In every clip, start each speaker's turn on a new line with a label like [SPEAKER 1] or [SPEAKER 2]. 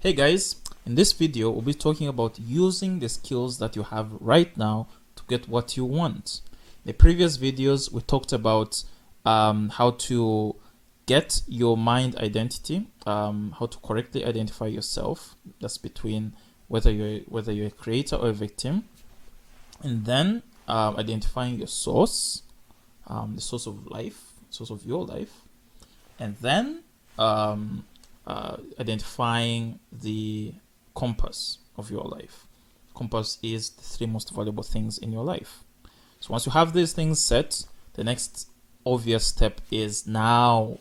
[SPEAKER 1] Hey guys, in this video we'll be talking about using the skills that you have right now to get what you want. In the previous videos we talked about um, how to get your mind identity, um, how to correctly identify yourself. That's between whether you're whether you're a creator or a victim, and then um, identifying your source, um, the source of life, source of your life, and then um, uh, identifying the compass of your life. Compass is the three most valuable things in your life. So once you have these things set, the next obvious step is now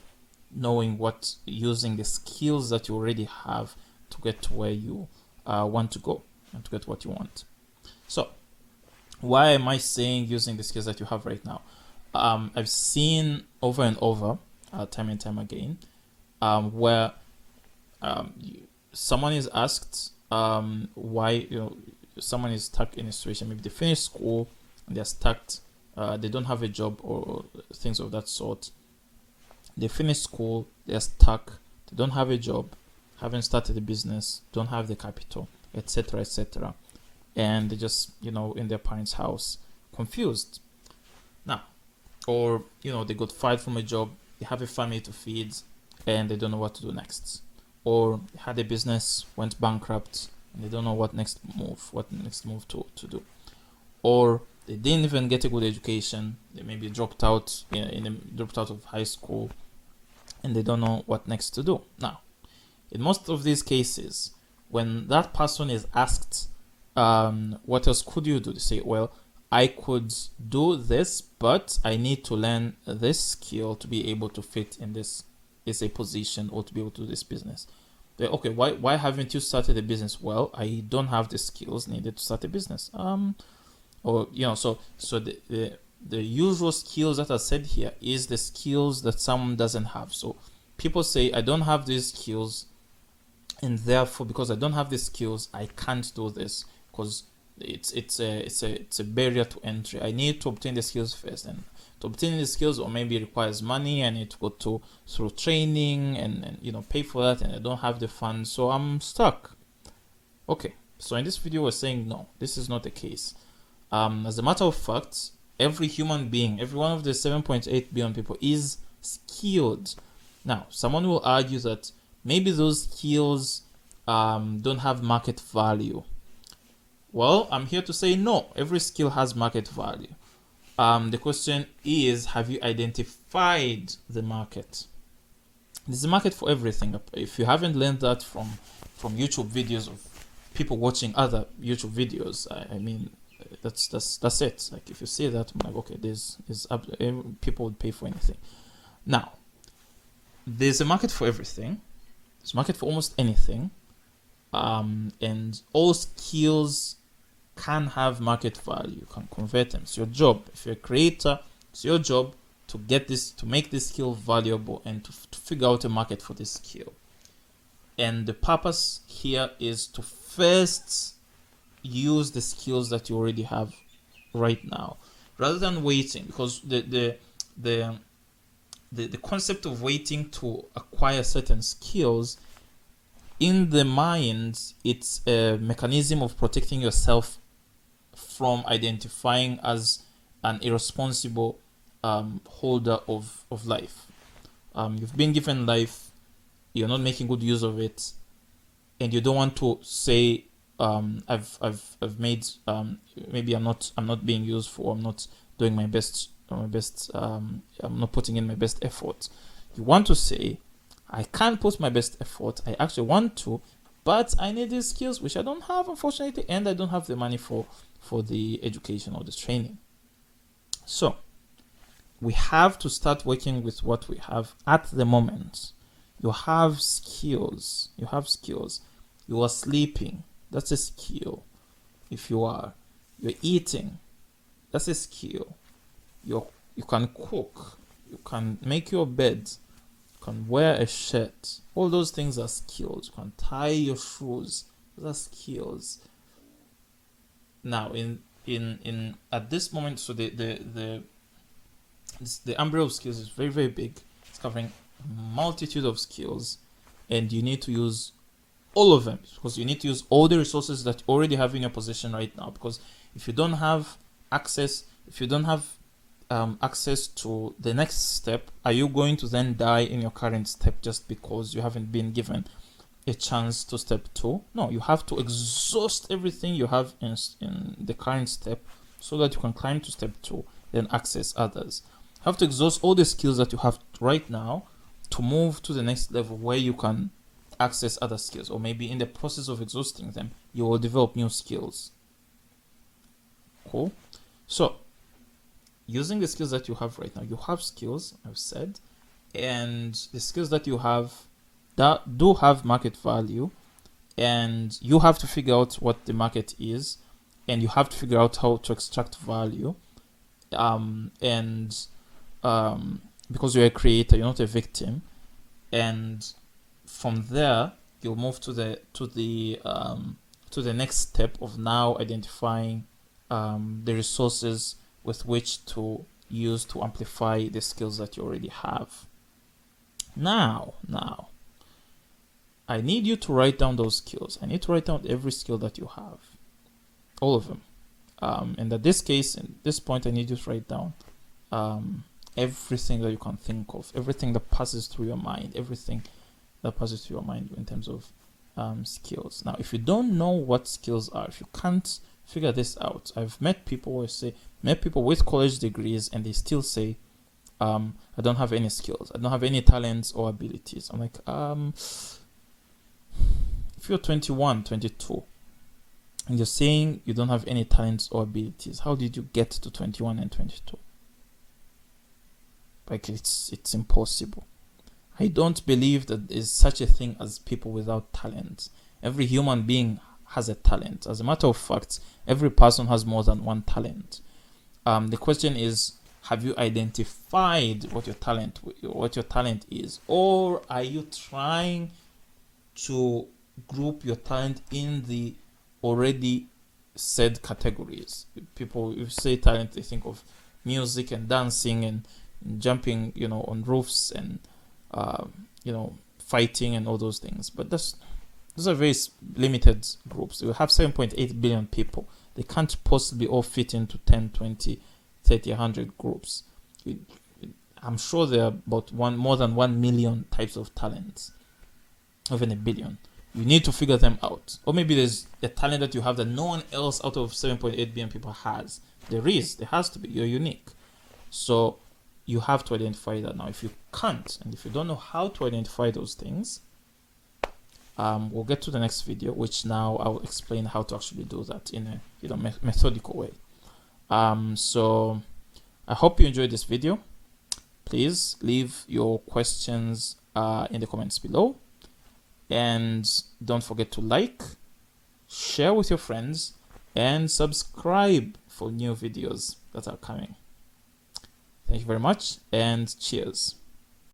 [SPEAKER 1] knowing what using the skills that you already have to get to where you uh, want to go and to get what you want. So why am I saying using the skills that you have right now? Um, I've seen over and over, uh, time and time again, um, where um, someone is asked um, why you know someone is stuck in a situation. Maybe they finish school and they're stuck uh, they don't have a job or things of that sort. They finish school they're stuck they don't have a job haven't started a business don't have the capital etc etc and they just you know in their parents house confused. Now or you know they got fired from a job they have a family to feed and they don't know what to do next or had a business went bankrupt and they don't know what next move what next move to, to do. Or they didn't even get a good education. They maybe dropped out in, in a, dropped out of high school and they don't know what next to do. Now in most of these cases when that person is asked um, what else could you do they say well i could do this but i need to learn this skill to be able to fit in this is a position or to be able to do this business. Okay, why why haven't you started a business? Well, I don't have the skills needed to start a business. Um, or you know, so so the the, the usual skills that are said here is the skills that someone doesn't have. So people say I don't have these skills, and therefore because I don't have these skills, I can't do this because it's it's a it's a it's a barrier to entry. I need to obtain the skills first, and to obtain the skills or maybe requires money i need to go to through training and, and you know pay for that and i don't have the funds so i'm stuck. Okay so in this video we're saying no this is not the case. Um, as a matter of fact every human being every one of the 7.8 billion people is skilled. Now someone will argue that maybe those skills um, don't have market value well i'm here to say no. Every skill has market value. Um, the question is have you identified the market? There's a market for everything. If you haven't learned that from from youtube videos of people watching other youtube videos i, I mean that's that's that's it. Like if you see that i'm like okay there's is people would pay for anything. Now there's a market for everything. There's a market for almost anything um, and all skills can have market value. You can convert them. It's your job. If you're a creator, it's your job to get this, to make this skill valuable and to, to figure out a market for this skill. And the purpose here is to first use the skills that you already have right now rather than waiting because the the the the, the concept of waiting to acquire certain skills in the mind it's a mechanism of protecting yourself from identifying as an irresponsible um, holder of, of life. Um, you've been given life, you're not making good use of it, and you don't want to say, um, I've, I've, I've made, um, maybe I'm not, I'm not being useful, I'm not doing my best, my best, um, I'm not putting in my best effort. You want to say, I can't put my best effort, I actually want to, but I need these skills which I don't have, unfortunately, and I don't have the money for for the education or the training. So, we have to start working with what we have at the moment. You have skills. You have skills. You are sleeping. That's a skill. If you are, you're eating. That's a skill. You you can cook. You can make your bed. Can wear a shirt. All those things are skills. You can tie your shoes. Those are skills now in in in at this moment so the the the the umbrella of skills is very very big it's covering multitude of skills and you need to use all of them because you need to use all the resources that you already have in your possession right now because if you don't have access if you don't have um, access to the next step are you going to then die in your current step just because you haven't been given a chance to step two? No you have to exhaust everything you have in, in the current step so that you can climb to step two then access others. You have to exhaust all the skills that you have right now to move to the next level where you can access other skills or maybe in the process of exhausting them you will develop new skills. Cool? So using the skills that you have right now. You have skills i've said and the skills that you have that do have market value and you have to figure out what the market is and you have to figure out how to extract value um, and um, because you're a creator you're not a victim and from there you'll move to the to the um, to the next step of now identifying um, the resources with which to use to amplify the skills that you already have. Now now I need you to write down those skills. I need to write down every skill that you have. All of them. Um, and at this case in this point I need you to write down um, everything that you can think of everything that passes through your mind everything that passes through your mind in terms of um, skills. Now, if you don't know what skills are, if you can't figure this out, I've met people who say, met people with college degrees and they still say, um, I don't have any skills, I don't have any talents or abilities. I'm like, um, if you're 21, 22, and you're saying you don't have any talents or abilities, how did you get to 21 and 22? Like, it's, it's impossible. I don't believe that there is such a thing as people without talents. Every human being has a talent. As a matter of fact, every person has more than one talent. Um, the question is, have you identified what your talent what your talent is, or are you trying to group your talent in the already said categories? People, if you say talent, they think of music and dancing and jumping, you know, on roofs and uh, you know, fighting and all those things. But that's those are very limited groups. You have 7.8 billion people. They can't possibly all fit into 10, 20, 30, 100 groups. I'm sure there are about one more than 1 million types of talents, even a billion. You need to figure them out. Or maybe there's a talent that you have that no one else out of 7.8 billion people has. There is, there has to be. You're unique. So you have to identify that now. If you can't, and if you don't know how to identify those things, um, we'll get to the next video, which now I'll explain how to actually do that in a you know me methodical way. Um, so I hope you enjoyed this video. Please leave your questions uh, in the comments below, and don't forget to like, share with your friends, and subscribe for new videos that are coming. Thank you very much and cheers.